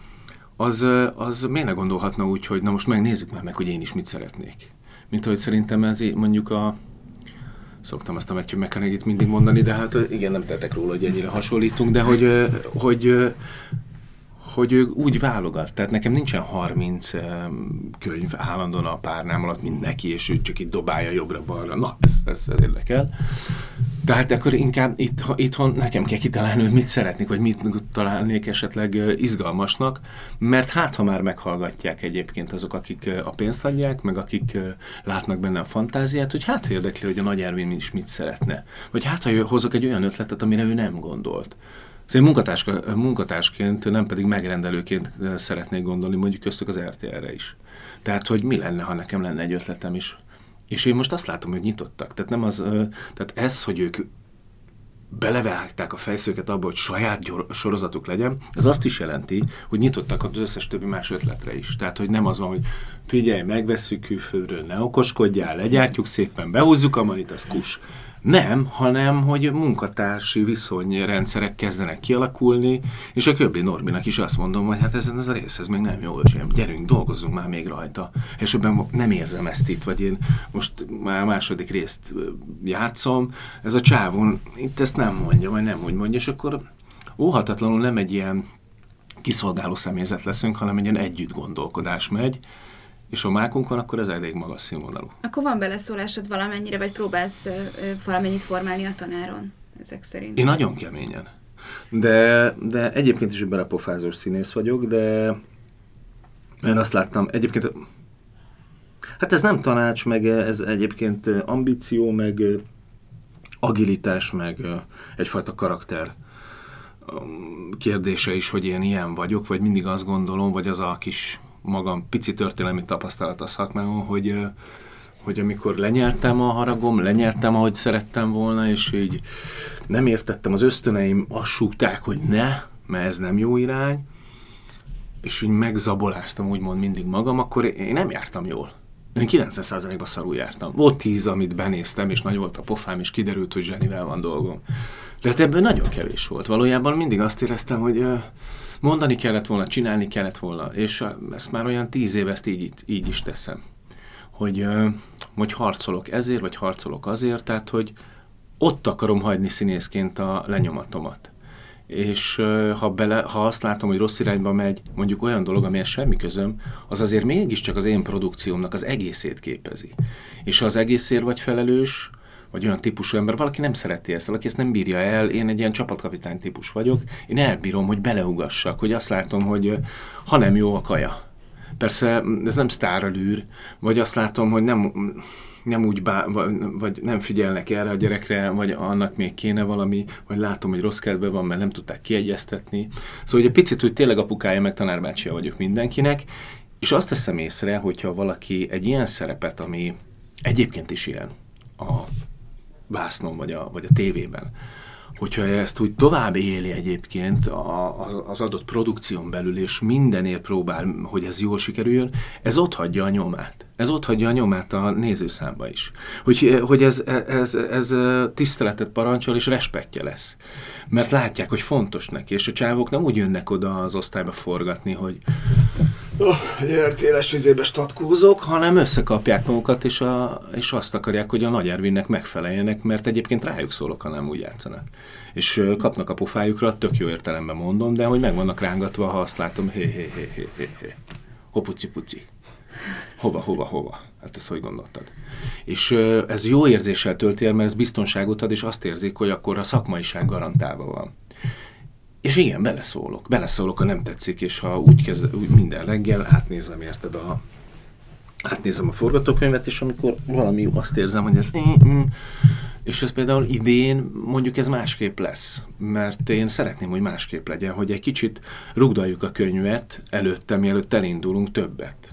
A: az, az miért ne gondolhatna úgy, hogy na most megnézzük már meg, hogy én is mit szeretnék. Mint ahogy szerintem ez mondjuk a szoktam azt a Matthew mcconaughey mindig mondani, de hát igen, nem tettek róla, hogy ennyire hasonlítunk, de hogy, hogy hogy ő úgy válogat. Tehát nekem nincsen 30 könyv állandóan a párnám alatt, mint neki, és ő csak itt dobálja jobbra-balra. Na, ez, ez, ez érdekel. Tehát akkor inkább itt, itthon nekem kell kitalálni, hogy mit szeretnék, vagy mit találnék esetleg izgalmasnak, mert hát, ha már meghallgatják egyébként azok, akik a pénzt adják, meg akik látnak benne a fantáziát, hogy hát érdekli, hogy a Nagy Ervin is mit szeretne. Vagy hát, ha hozok egy olyan ötletet, amire ő nem gondolt. Szóval munkatárs, munkatársként, nem pedig megrendelőként szeretnék gondolni, mondjuk köztük az RTL-re is. Tehát, hogy mi lenne, ha nekem lenne egy ötletem is. És én most azt látom, hogy nyitottak. Tehát nem az, tehát ez, hogy ők belevágták a fejszőket abba, hogy saját gyor, sorozatuk legyen, ez azt is jelenti, hogy nyitottak az összes többi más ötletre is. Tehát, hogy nem az van, hogy figyelj, megveszünk külföldről, ne okoskodjál, legyártjuk szépen, behúzzuk a manit, az kus. Nem, hanem hogy munkatársi viszonyrendszerek kezdenek kialakulni, és a Köbli Norbinak is azt mondom, hogy hát ez, ez a rész, ez még nem jó, és gyerünk, dolgozzunk már még rajta. És ebben nem érzem ezt itt, vagy én most már a második részt játszom, ez a csávon itt ezt nem mondja, vagy nem úgy mondja, és akkor óhatatlanul nem egy ilyen kiszolgáló személyzet leszünk, hanem egy ilyen együtt gondolkodás megy, és ha mákunk van, akkor ez elég magas színvonalú.
C: Akkor van beleszólásod valamennyire, vagy próbálsz valamennyit formálni a tanáron ezek szerint?
A: Én nagyon keményen. De, de egyébként is belepofázós színész vagyok, de én azt láttam, egyébként hát ez nem tanács, meg ez egyébként ambíció, meg agilitás, meg egyfajta karakter kérdése is, hogy én ilyen vagyok, vagy mindig azt gondolom, vagy az a kis magam pici történelmi tapasztalat a szakmámon, hogy, hogy amikor lenyeltem a haragom, lenyeltem, ahogy szerettem volna, és így nem értettem, az ösztöneim azt súgták, hogy ne, mert ez nem jó irány, és úgy megzaboláztam úgymond mindig magam, akkor én nem jártam jól. Én 90%-ban szarul jártam. Volt 10, amit benéztem, és nagy volt a pofám, és kiderült, hogy zsenivel van dolgom. De hát ebben nagyon kevés volt. Valójában mindig azt éreztem, hogy mondani kellett volna, csinálni kellett volna, és ezt már olyan tíz éve ezt így, így is teszem. Hogy, hogy harcolok ezért, vagy harcolok azért, tehát hogy ott akarom hagyni színészként a lenyomatomat. És ha, bele, ha azt látom, hogy rossz irányba megy, mondjuk olyan dolog, amihez semmi közöm, az azért mégiscsak az én produkciómnak az egészét képezi. És ha az egészért vagy felelős, vagy olyan típusú ember, valaki nem szereti ezt, valaki ezt nem bírja el, én egy ilyen csapatkapitány típus vagyok, én elbírom, hogy beleugassak, hogy azt látom, hogy ha nem jó a kaja. Persze ez nem sztáralűr, vagy azt látom, hogy nem, nem úgy bá, vagy nem figyelnek erre a gyerekre, vagy annak még kéne valami, vagy látom, hogy rossz kedve van, mert nem tudták kiegyeztetni. Szóval egy picit, hogy tényleg apukája meg tanárbácsia vagyok mindenkinek, és azt teszem észre, hogyha valaki egy ilyen szerepet, ami egyébként is ilyen, a vásznon vagy a, vagy a tévében. Hogyha ezt úgy tovább éli egyébként a, az adott produkción belül, és mindenért próbál, hogy ez jól sikerüljön, ez ott hagyja a nyomát. Ez ott hagyja a nyomát a nézőszámba is. Hogy, hogy ez, ez, ez tiszteletet parancsol, és respektje lesz. Mert látják, hogy fontos neki, és a csávok nem úgy jönnek oda az osztályba forgatni, hogy értéles vizébe statkózok, hanem összekapják magukat, és, a, és azt akarják, hogy a Nagy Ervinnek megfeleljenek, mert egyébként rájuk szólok, ha nem úgy játszanak. És kapnak a pofájukra, tök jó értelemben mondom, de hogy meg vannak rángatva, ha azt látom, hé, hé, hé, hé, hé, hé. Hopuci-puci. Hova, hova, hova? Hát ezt hogy gondoltad? És ez jó érzéssel tölti el, mert ez biztonságot ad, és azt érzik, hogy akkor a szakmaiság garantálva van. És igen, beleszólok. Beleszólok, ha nem tetszik, és ha úgy kezd, úgy minden reggel átnézem, érted, a, átnézem a forgatókönyvet, és amikor valami azt érzem, hogy ez mm, mm, És ez például idén mondjuk ez másképp lesz, mert én szeretném, hogy másképp legyen, hogy egy kicsit rugdaljuk a könyvet előtte, mielőtt elindulunk többet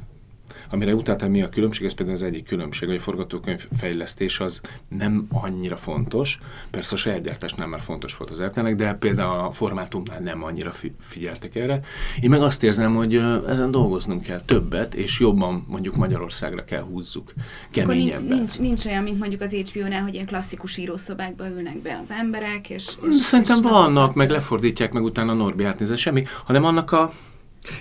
A: amire utaltam, mi a különbség, ez például az egyik különbség, hogy a forgatókönyv fejlesztés az nem annyira fontos. Persze a saját gyártás nem már fontos volt az eltenek, de például a formátumnál nem annyira figyeltek erre. Én meg azt érzem, hogy ezen dolgoznunk kell többet, és jobban mondjuk Magyarországra kell húzzuk. Keményebben.
C: Nincs, nincs olyan, mint mondjuk az HBO-nál, hogy ilyen klasszikus írószobákba ülnek be az emberek, és... és
A: Szerintem és vannak, meg lefordítják, meg utána Norbi átnézze semmi, hanem annak a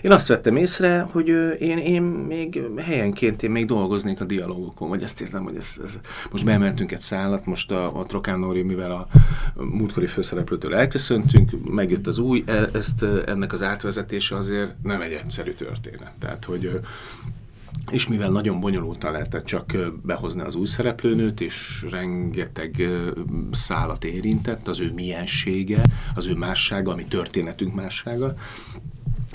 A: én azt vettem észre, hogy én, én még helyenként én még dolgoznék a dialogokon, vagy ezt érzem, hogy ez, ez most beemeltünk egy szállat, most a, a Trokán Nóri, mivel a múltkori főszereplőtől elköszöntünk, megjött az új, e, ezt, ennek az átvezetése azért nem egy egyszerű történet. Tehát, hogy és mivel nagyon bonyolultan lehetett csak behozni az új szereplőnőt, és rengeteg szálat érintett, az ő miensége, az ő mássága, ami történetünk mássága,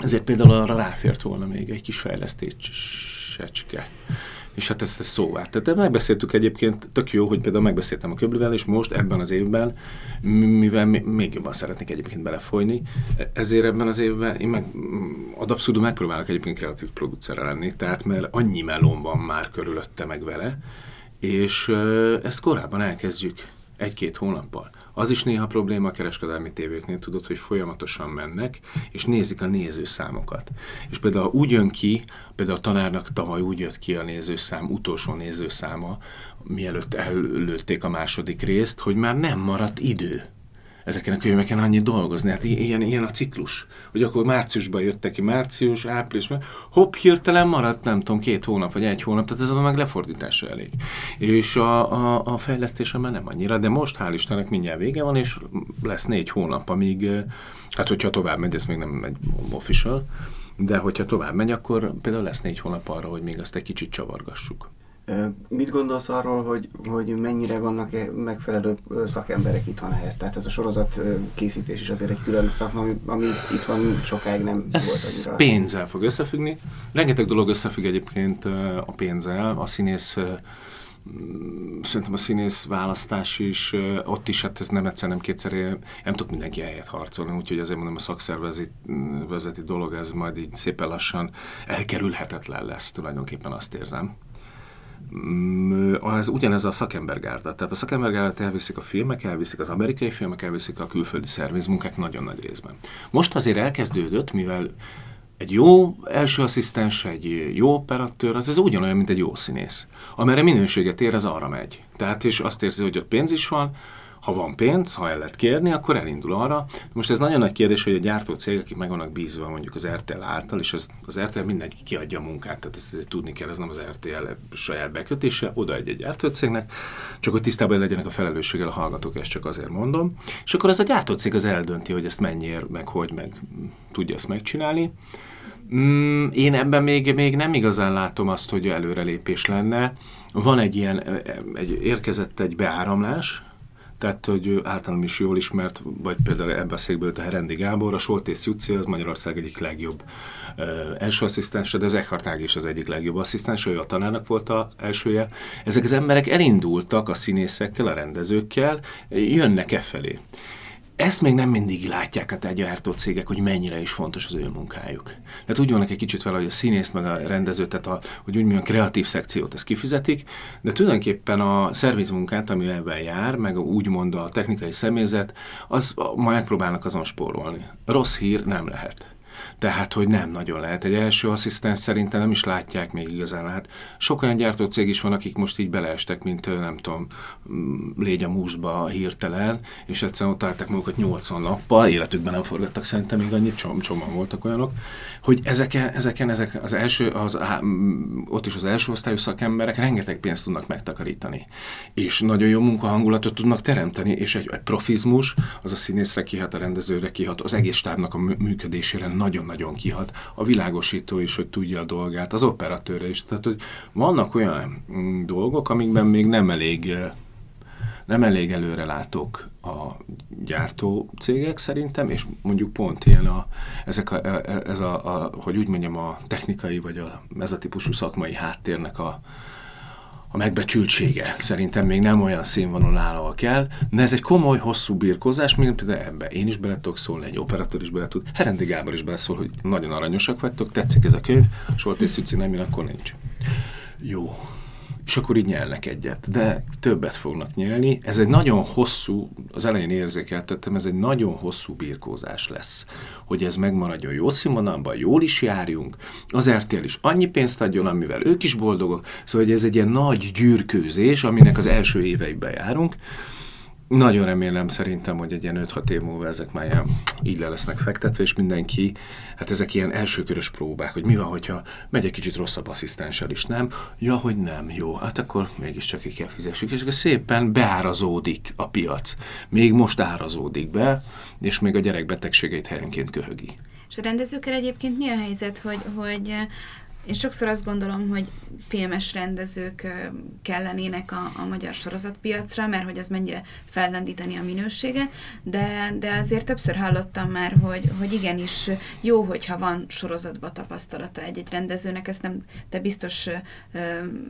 A: ezért például arra ráfért volna még egy kis fejlesztésecske. És hát ezt, ezt szóvá. Tehát megbeszéltük egyébként, tök jó, hogy például megbeszéltem a Köblivel, és most ebben az évben, mivel még jobban szeretnék egyébként belefolyni, ezért ebben az évben én meg ad abszurdum megpróbálok egyébként kreatív producerre lenni, tehát mert annyi melón van már körülötte meg vele, és ezt korábban elkezdjük egy-két hónappal. Az is néha probléma a kereskedelmi tévéknél, tudod, hogy folyamatosan mennek, és nézik a nézőszámokat. És például úgy jön ki, például a tanárnak tavaly úgy jött ki a nézőszám, utolsó nézőszáma, mielőtt előtték a második részt, hogy már nem maradt idő ezeken a könyveken annyit dolgozni. Hát ilyen, ilyen a ciklus. Hogy akkor márciusban jöttek ki, március, április, hopp, hirtelen maradt, nem tudom, két hónap vagy egy hónap, tehát ez meg lefordítása elég. És a, a, a fejlesztése már nem annyira, de most hál' Istennek mindjárt vége van, és lesz négy hónap, amíg, hát hogyha tovább megy, ez még nem egy official, de hogyha tovább megy, akkor például lesz négy hónap arra, hogy még azt egy kicsit csavargassuk.
B: Mit gondolsz arról, hogy, hogy mennyire vannak -e megfelelő szakemberek itthon ehhez? Tehát ez a sorozat készítés is azért egy külön szakma, ami, ami itt van sokáig nem
A: ez volt annyira. pénzzel fog összefüggni. Rengeteg dolog összefügg egyébként a pénzzel. A színész szerintem a színész választás is, ott is, hát ez nem egyszer, nem kétszer, nem tudok mindenki helyet harcolni, úgyhogy azért mondom, a szakszervezeti dolog, ez majd így szépen lassan elkerülhetetlen lesz, tulajdonképpen azt érzem. Mm, az ugyanez a szakembergárda. Tehát a szakembergárdát elviszik a filmek, elviszik az amerikai filmek, elviszik a külföldi szervizmunkák nagyon nagy részben. Most azért elkezdődött, mivel egy jó első asszisztens, egy jó operatőr, az ez ugyanolyan, mint egy jó színész. Amerre minőséget ér, az arra megy. Tehát, és azt érzi, hogy ott pénz is van, ha van pénz, ha el lehet kérni, akkor elindul arra. Most ez nagyon nagy kérdés, hogy a gyártó cégek, akik meg vannak bízva mondjuk az RTL által, és az, az RTL mindenki kiadja a munkát, tehát ezt, ezt tudni kell, ez nem az RTL saját bekötése, oda egy, egy cégnek, csak hogy tisztában legyenek a felelősséggel a hallgatók, ezt csak azért mondom. És akkor az a cég az eldönti, hogy ezt mennyiért, meg hogy, meg tudja ezt megcsinálni. Mm, én ebben még, még nem igazán látom azt, hogy előrelépés lenne. Van egy ilyen, egy, érkezett egy beáramlás, tehát hogy általam is jól ismert, vagy például ebbe a székből a Herendi Gábor, a Soltész Juci az Magyarország egyik legjobb uh, első asszisztense, de az Eckhart Ág is az egyik legjobb asszisztens, ő a tanárnak volt a elsője. Ezek az emberek elindultak a színészekkel, a rendezőkkel, jönnek e felé. Ezt még nem mindig látják a tegyártó cégek, hogy mennyire is fontos az ő munkájuk. Tehát úgy vannak egy kicsit vele, hogy a színészt meg a rendezőt, tehát a, hogy úgy mondjam, kreatív szekciót ezt kifizetik, de tulajdonképpen a szervizmunkát, ami ebben jár, meg úgymond a technikai személyzet, az ma megpróbálnak azon spórolni. Rossz hír nem lehet. Tehát, hogy nem nagyon lehet. Egy első asszisztens szerintem nem is látják még igazán. Hát sok olyan gyártócég is van, akik most így beleestek, mint nem tudom, mm, légy a mústba hirtelen, és egyszerűen ott álltak magukat 80 nappal, életükben nem forgattak szerintem még annyit, csom, csoman voltak olyanok, hogy ezeken, ezeken ezek az első, az, á, ott is az első osztályú szakemberek rengeteg pénzt tudnak megtakarítani. És nagyon jó munkahangulatot tudnak teremteni, és egy, egy profizmus, az a színészre kihat, a rendezőre kihat, az egész stábnak a működésére nagyon nagyon kihat, a világosító is, hogy tudja a dolgát, az operatőre is. Tehát, hogy vannak olyan mm, dolgok, amikben még nem elég nem elég előrelátók a gyártó cégek szerintem, és mondjuk pont ilyen a, ezek a, e, e, ez a, a, hogy úgy mondjam, a technikai vagy a, ez a típusú szakmai háttérnek a, a megbecsültsége. Szerintem még nem olyan színvonalon áll, ahol kell, de ez egy komoly, hosszú birkózás, mint például ebbe. Én is bele tudok szólni, egy operatőr is bele tud, Herendi Gábor is beleszól, hogy nagyon aranyosak vagytok, tetszik ez a könyv, Soltész Szüci nem jön, akkor nincs. Jó, és akkor így nyelnek egyet, de többet fognak nyelni. Ez egy nagyon hosszú, az elején érzékeltettem, ez egy nagyon hosszú birkózás lesz, hogy ez megmaradjon jó színvonalban, jól is járjunk, az RTL is annyi pénzt adjon, amivel ők is boldogok, szóval hogy ez egy ilyen nagy gyűrkőzés, aminek az első éveiben járunk, nagyon remélem szerintem, hogy egy ilyen 5-6 év múlva ezek már ilyen így le lesznek fektetve, és mindenki, hát ezek ilyen elsőkörös próbák, hogy mi van, hogyha megy egy kicsit rosszabb asszisztenssel is, nem? Ja, hogy nem, jó, hát akkor mégiscsak ki kell fizessük, és akkor szépen beárazódik a piac. Még most árazódik be, és még a gyerek betegségeit helyenként köhögi.
C: És a rendezőkkel egyébként mi a helyzet, hogy, hogy én sokszor azt gondolom, hogy filmes rendezők kellenének a, a magyar sorozatpiacra, mert hogy az mennyire fellendíteni a minőséget, de, de azért többször hallottam már, hogy, hogy igenis jó, hogyha van sorozatba tapasztalata egy-egy rendezőnek, ezt nem, te biztos,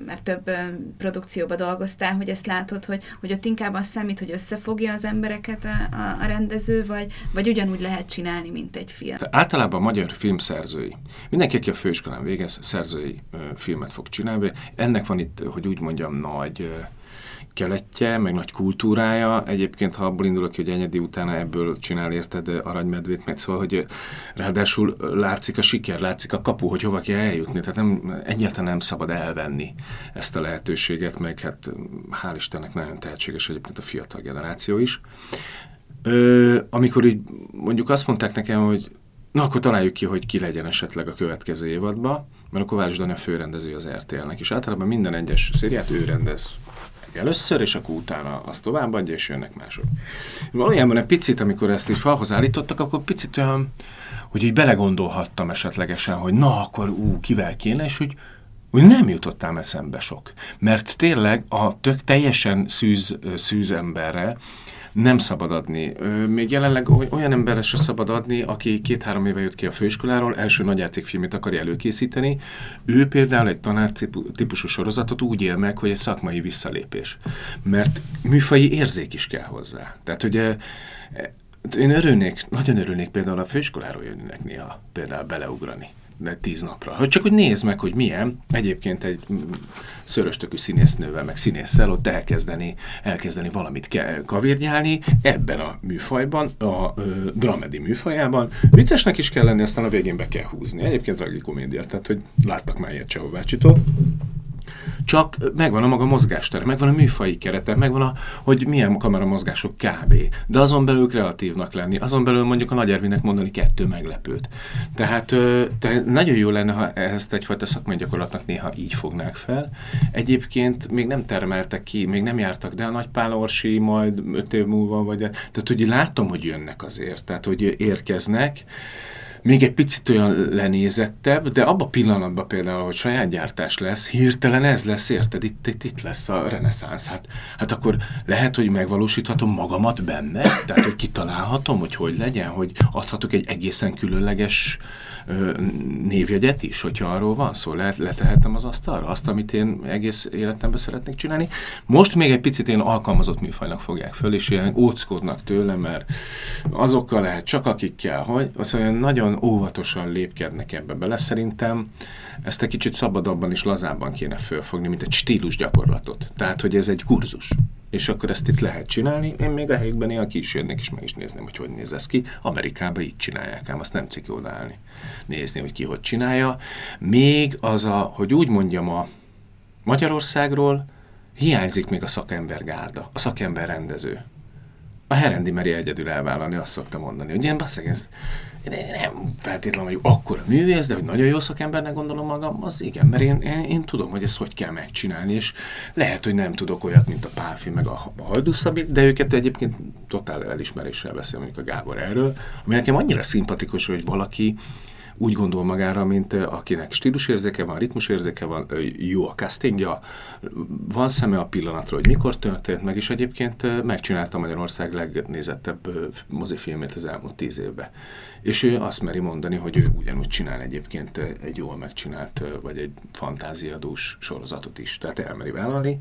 C: mert több produkcióba dolgoztál, hogy ezt látod, hogy, hogy ott inkább az számít, hogy összefogja az embereket a, a, a rendező, vagy, vagy ugyanúgy lehet csinálni, mint egy film.
A: Általában a magyar filmszerzői, mindenki, aki a főiskolán végez, szerzői filmet fog csinálni. Ennek van itt, hogy úgy mondjam, nagy keletje, meg nagy kultúrája. Egyébként, ha abból indulok hogy Enyedi utána ebből csinál érted aranymedvét, meg szóval, hogy ráadásul látszik a siker, látszik a kapu, hogy hova kell eljutni. Tehát nem, egyáltalán nem szabad elvenni ezt a lehetőséget, meg hát hál' Istennek nagyon tehetséges egyébként a fiatal generáció is. Ö, amikor így mondjuk azt mondták nekem, hogy na akkor találjuk ki, hogy ki legyen esetleg a következő évadban, mert a Kovács Dani a főrendező az RTL-nek, és általában minden egyes szériát ő rendez először, és akkor utána azt továbbadja, és jönnek mások. Valójában egy picit, amikor ezt így falhoz állítottak, akkor picit olyan, hogy így belegondolhattam esetlegesen, hogy na, akkor ú, kivel kéne, és hogy, hogy nem jutottam eszembe sok. Mert tényleg a tök teljesen szűz, szűz emberre, nem szabad adni. Még jelenleg olyan emberre se szabad adni, aki két-három éve jött ki a főiskoláról, első nagyjátékfilmét akarja előkészíteni. Ő például egy tanár típusú sorozatot úgy él meg, hogy egy szakmai visszalépés. Mert műfai érzék is kell hozzá. Tehát ugye én örülnék, nagyon örülnék például a főiskoláról jönnek néha például beleugrani tíz napra. Hogy csak hogy nézd meg, hogy milyen egyébként egy szöröstökű színésznővel, meg színésszel ott elkezdeni, elkezdeni valamit ke- kavérnyálni ebben a műfajban, a ö, dramedi műfajában. Viccesnek is kell lenni, aztán a végén be kell húzni. Egyébként tragikomédia, tehát hogy láttak már ilyet Csehovácsitól csak megvan a maga mozgástere, megvan a műfai kerete, megvan a, hogy milyen kameramozgások kb. De azon belül kreatívnak lenni, azon belül mondjuk a Nagy Ervinek mondani kettő meglepőt. Tehát, tehát nagyon jó lenne, ha ezt egyfajta szakmai gyakorlatnak néha így fognák fel. Egyébként még nem termeltek ki, még nem jártak, de a Nagy Pál Orsi majd öt év múlva, vagy tehát hogy látom, hogy jönnek azért, tehát hogy érkeznek, még egy picit olyan lenézettebb, de abban a pillanatban például, hogy saját gyártás lesz, hirtelen ez lesz, érted? Itt, itt, itt lesz a reneszánsz. Hát, hát akkor lehet, hogy megvalósíthatom magamat benne, tehát hogy kitalálhatom, hogy hogy legyen, hogy adhatok egy egészen különleges névjegyet is, hogyha arról van szó, lehet, letehetem az asztalra, azt, amit én egész életemben szeretnék csinálni. Most még egy picit én alkalmazott műfajnak fogják föl, és ilyen óckodnak tőle, mert azokkal lehet csak akikkel, hogy az olyan nagyon óvatosan lépkednek ebbe bele. Szerintem ezt egy kicsit szabadabban és lazábban kéne fölfogni, mint egy stílus gyakorlatot. Tehát, hogy ez egy kurzus és akkor ezt itt lehet csinálni. Én még a helyükben néha ki is jönnek, és meg is nézném, hogy hogy néz ez ki. Amerikában így csinálják, ám azt nem ciki odaállni. Nézni, hogy ki hogy csinálja. Még az a, hogy úgy mondjam, a Magyarországról hiányzik még a szakembergárda, a szakember rendező. A Herendi meri egyedül elvállalni, azt szoktam mondani, hogy ilyen basszeg, ezt nem feltétlenül vagyok akkora művész, de hogy nagyon jó szakembernek gondolom magam, az igen, mert én, én, én tudom, hogy ezt hogy kell megcsinálni, és lehet, hogy nem tudok olyat, mint a Pálfi, meg a, a Hajdúszabi, de őket egyébként totál elismeréssel beszél, mondjuk a Gábor erről, ami nekem annyira szimpatikus, hogy valaki úgy gondol magára, mint akinek stílusérzéke van, ritmusérzéke van, jó a castingja, van szeme a pillanatról, hogy mikor történt meg, és egyébként megcsinálta Magyarország legnézettebb mozifilmét az elmúlt tíz évben. És ő azt meri mondani, hogy ő ugyanúgy csinál egyébként egy jól megcsinált, vagy egy fantáziadús sorozatot is. Tehát elmeri vállalni.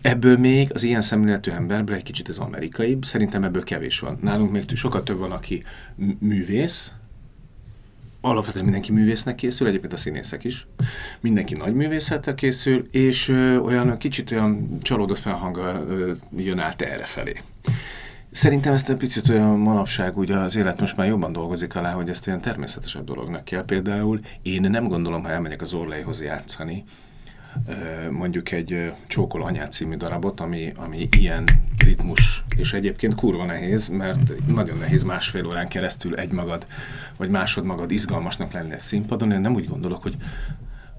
A: Ebből még az ilyen szemléletű emberből egy kicsit az amerikai, szerintem ebből kevés van. Nálunk még sokkal több van, aki művész, alapvetően mindenki művésznek készül, egyébként a színészek is. Mindenki nagy művészettel készül, és ö, olyan kicsit olyan csalódott felhanggal jön át erre felé. Szerintem ezt egy picit olyan manapság, ugye az élet most már jobban dolgozik alá, hogy ezt olyan természetesebb dolognak kell. Például én nem gondolom, ha elmegyek az Orleihoz játszani, mondjuk egy Csókol anyát című darabot, ami, ami ilyen ritmus, és egyébként kurva nehéz, mert nagyon nehéz másfél órán keresztül egymagad, vagy másodmagad izgalmasnak lenni egy színpadon. Én nem úgy gondolok, hogy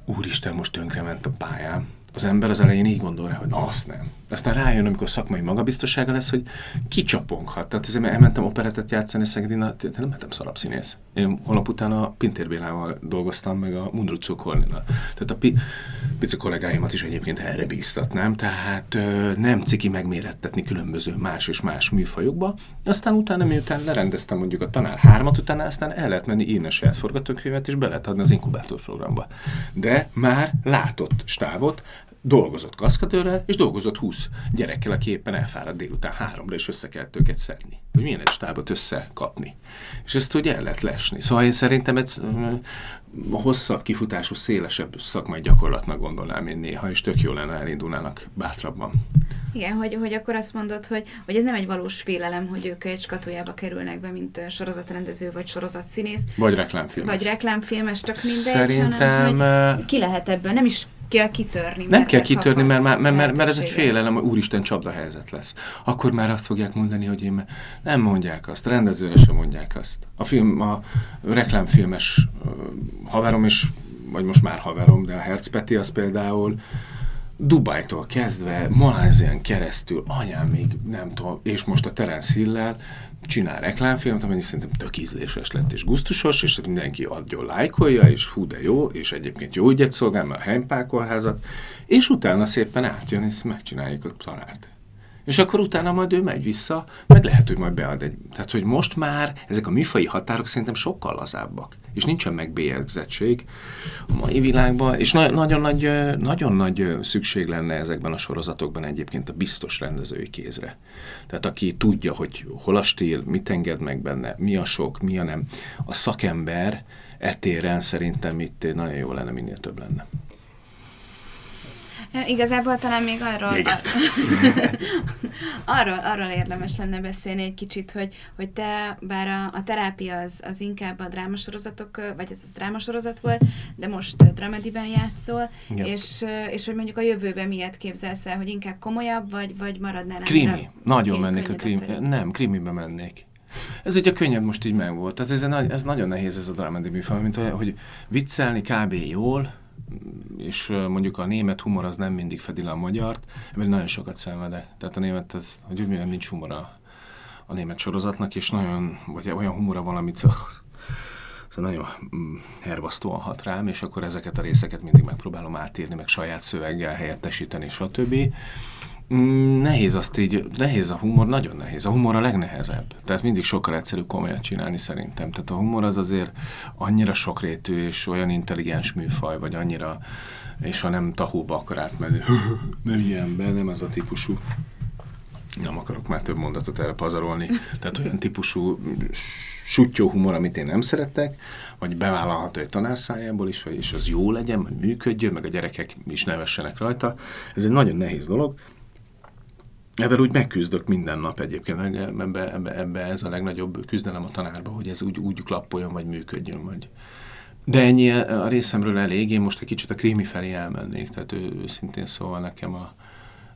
A: úristen, most tönkrement a pályám, az ember az elején így gondol rá, hogy na azt nem. Aztán rájön, amikor szakmai magabiztossága lesz, hogy kicsaponghat. Tehát ezért elmentem operettet játszani Szegedin, nem mentem szarabszínész. Én holnap után a Pintér Bélával dolgoztam, meg a Mundrucó Kornina. Tehát a pi, pici kollégáimat is egyébként erre bíztatnám, tehát ö, nem ciki megmérettetni különböző más és más műfajokba. Aztán utána, miután lerendeztem mondjuk a tanár hármat, utána aztán el lehet menni írni a saját forgatókönyvet, és be lehet adni az inkubátor programba. De már látott stávot, dolgozott kaszkadőrrel, és dolgozott 20 gyerekkel, aki éppen elfáradt délután háromra, és össze kellett őket szedni. Hogy milyen egy stábot összekapni. És ezt ugye el lehet lesni. Szóval én szerintem ez hosszabb kifutású, szélesebb szakmai gyakorlatnak gondolnám én néha, és tök jó lenne elindulnának bátrabban.
C: Igen, hogy, hogy akkor azt mondod, hogy, hogy ez nem egy valós félelem, hogy ők egy skatujába kerülnek be, mint sorozatrendező, vagy sorozatszínész.
A: Vagy reklámfilmes.
C: Vagy reklámfilmes, csak mindegy,
A: Szerintem,
C: hanem hogy ki lehet ebből, nem is kell kitörni.
A: Nem kell kitörni, mert, mert, mert, mert, mert ez egy félelem, hogy úristen csapda helyzet lesz. Akkor már azt fogják mondani, hogy én nem mondják azt, rendezőre sem mondják azt. A film, a reklámfilmes haverom is, vagy most már haverom, de a Herz Peti az például Dubájtól kezdve, Malázián keresztül, anyám még nem tudom, és most a Terence Hillel csinál reklámfilmet, amennyi szerintem tök ízléses lett és gusztusos, és mindenki adjon lájkolja, és hú de jó, és egyébként jó ügyet szolgál, mert a helypákolházat, és utána szépen átjön, és megcsináljuk a tanárt és akkor utána majd ő megy vissza, meg lehet, hogy majd bead egy... Tehát, hogy most már ezek a műfai határok szerintem sokkal lazábbak, és nincsen megbélyegzettség a mai világban, és na- nagyon, nagy, nagyon nagy szükség lenne ezekben a sorozatokban egyébként a biztos rendezői kézre. Tehát aki tudja, hogy hol a stíl, mit enged meg benne, mi a sok, mi a nem. A szakember etéren szerintem itt nagyon jó lenne, minél több lenne.
C: Igazából talán még arról,
A: még
C: arról, arról érdemes lenne beszélni egy kicsit, hogy, hogy te, bár a, a terápia az, az inkább a drámasorozatok, vagy ez drámasorozat volt, de most dramediben játszol, és, és hogy mondjuk a jövőben miért képzelsz el, hogy inkább komolyabb, vagy, vagy maradnál
A: Krimi. Nagyon mennék a krimi. Nem, krimibe mennék. Ez ugye könnyed most így megvolt. Ez, ez, ez nagyon nehéz ez a dramedi műfaj, mint hogy, hogy viccelni kb. jól, és mondjuk a német humor az nem mindig fedi le a magyart, ebből nagyon sokat szenvedek. Tehát a német, az, hogy milyen nincs humor a, a német sorozatnak, és nagyon, vagy olyan humora van, amit szóval nagyon mm, hervasztóan hat rám, és akkor ezeket a részeket mindig megpróbálom átírni, meg saját szöveggel helyettesíteni, stb. Mm, nehéz azt így, nehéz a humor, nagyon nehéz. A humor a legnehezebb. Tehát mindig sokkal egyszerűbb komolyat csinálni szerintem. Tehát a humor az azért annyira sokrétű és olyan intelligens műfaj, vagy annyira, és ha nem tahóba akar átmenni, nem ilyenben, nem az a típusú nem akarok már több mondatot erre pazarolni, tehát olyan típusú sutyó humor, amit én nem szeretek, vagy bevállalható egy tanár szájából is, és az jó legyen, vagy működjön, meg a gyerekek is nevessenek rajta. Ez egy nagyon nehéz dolog, Ezzel úgy megküzdök minden nap egyébként, ebbe, ebbe, ebbe ez a legnagyobb küzdelem a tanárba, hogy ez úgy, úgy klappoljon, vagy működjön, vagy... De ennyi a részemről elég, én most egy kicsit a krími felé elmennék, tehát őszintén szóval nekem a,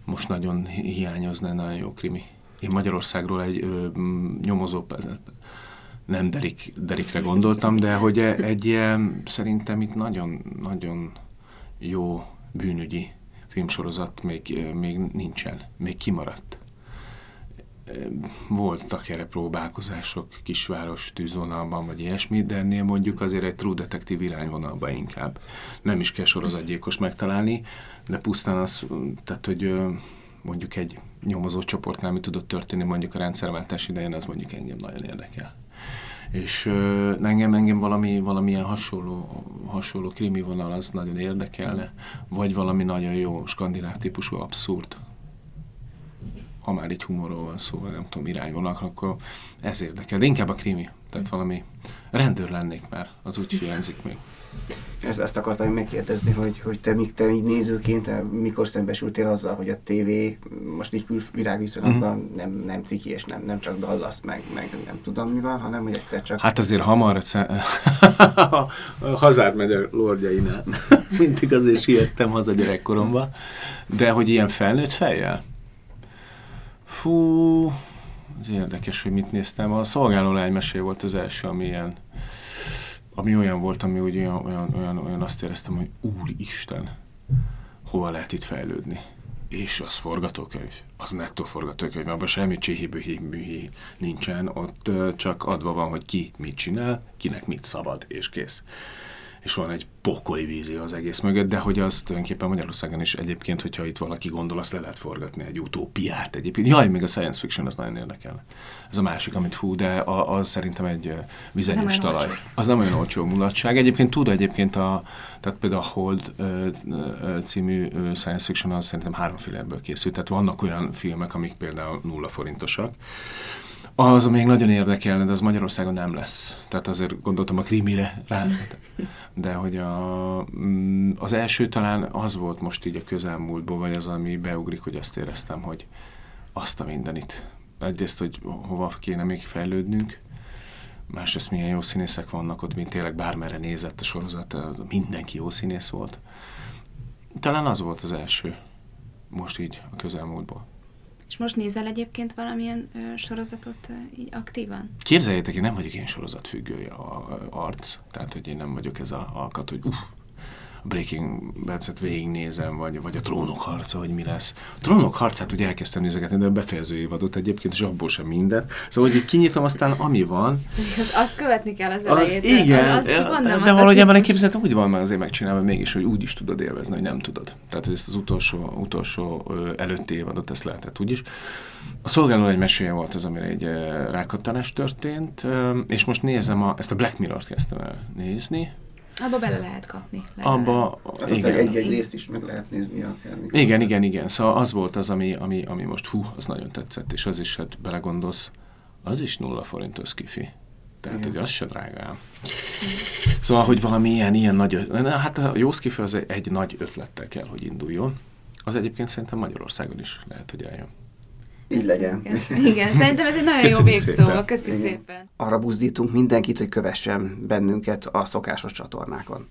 A: most nagyon hiányozna nagyon jó krimi. Én Magyarországról egy ö, nyomozó, nem Derik, Derikre gondoltam, de hogy e, egy ilyen, szerintem itt nagyon, nagyon jó bűnügyi filmsorozat még, még nincsen, még kimaradt. voltak erre próbálkozások kisváros tűzvonalban, vagy ilyesmi, de ennél mondjuk azért egy true detektív irányvonalban inkább. Nem is kell sorozatgyilkos megtalálni, de pusztán az, tehát hogy mondjuk egy nyomozó csoportnál mi tudott történni mondjuk a rendszerváltás idején, az mondjuk engem nagyon érdekel. És engem, engem valami, valamilyen hasonló, hasonló krimi vonal az nagyon érdekelne, vagy valami nagyon jó skandináv típusú abszurd, ha már így humorról van szó, vagy nem tudom, irányvonalak, akkor ez érdekel. De inkább a krimi, tehát valami rendőr lennék már, az úgy hiányzik még.
B: Ezt, ezt akartam megkérdezni, hogy, hogy te, még te így nézőként mikor szembesültél azzal, hogy a tévé most így külvilágviszonylatban mm. nem, nem ciki, és nem, nem csak Dallas, meg, meg nem tudom mi van, hanem hogy egyszer csak...
A: Hát azért hamar a Hazard megye lordjainál mindig azért siettem haza gyerekkoromba, de hogy ilyen felnőtt fejjel? Fú, az érdekes, hogy mit néztem. A szolgáló lány mesél volt az első, ami ilyen, ami olyan volt, ami úgy olyan, olyan, olyan, olyan azt éreztem, hogy Úristen, hova lehet itt fejlődni? És az forgatókönyv, az nettó forgatókönyv, abban semmi csihibühi nincsen, ott csak adva van, hogy ki mit csinál, kinek mit szabad, és kész és van egy pokoli vízió az egész mögött, de hogy az tulajdonképpen Magyarországon is egyébként, hogyha itt valaki gondol, azt le lehet forgatni egy utópiát egyébként. Jaj, még a science fiction az nagyon érdekel. Ez a másik, amit fú, de a, az szerintem egy vizenyős talaj. Olcsó. Az nem olyan olcsó mulatság. Egyébként tud egyébként a, tehát például a Hold ö, ö, című ö, science fiction az szerintem három filmből készült. Tehát vannak olyan filmek, amik például nulla forintosak. Az még nagyon érdekelne, de az Magyarországon nem lesz. Tehát azért gondoltam a krimire rá. De hogy a, mm, az első talán az volt most így a közelmúltból, vagy az, ami beugrik, hogy azt éreztem, hogy azt a mindenit. Egyrészt, hogy hova kéne még fejlődnünk, másrészt milyen jó színészek vannak ott, mint tényleg bármerre nézett a sorozat, mindenki jó színész volt. Talán az volt az első, most így a közelmúltból.
C: És most nézel egyébként valamilyen ö, sorozatot ö, így aktívan?
A: Képzeljétek, én nem vagyok én sorozatfüggője a, a arc, tehát hogy én nem vagyok ez a alkat, hogy uff, Breaking Bad-et végignézem, vagy, vagy a Trónok harca, hogy mi lesz. A Trónok harcát ugye elkezdtem nézegetni, de a befejező évadot egyébként, és abból sem minden. Szóval, hogy kinyitom, aztán ami van.
C: Az, azt követni kell az elejét.
A: Az, igen, az, az, de, de valójában képzeltem, úgy van már azért megcsinálva mégis, hogy úgy is tudod élvezni, hogy nem tudod. Tehát, hogy ezt az utolsó, utolsó előtti évadot, ezt lehetett úgy is. A szolgáló egy meséje volt az, amire egy rákattanás történt, és most nézem, a, ezt a Black Mirror-t kezdtem el nézni,
C: Abba bele lehet kapni.
A: Abba,
B: hát igen. Egy-egy részt is meg lehet nézni akár.
A: Igen, igen, igen. Szóval az volt az, ami, ami, ami most hú, az nagyon tetszett, és az is, hát belegondolsz, az is nulla forint összkifi. Tehát, igen. hogy az se drágám. Szóval, hogy valami ilyen, ilyen nagy, na, hát a jó skifi az egy, egy nagy ötlettel kell, hogy induljon. Az egyébként szerintem Magyarországon is lehet, hogy eljön.
B: Így legyen.
C: Igen, szerintem ez egy nagyon Köszönjük jó végszó. Köszi szépen.
B: Arra buzdítunk mindenkit, hogy kövessen bennünket a szokásos csatornákon.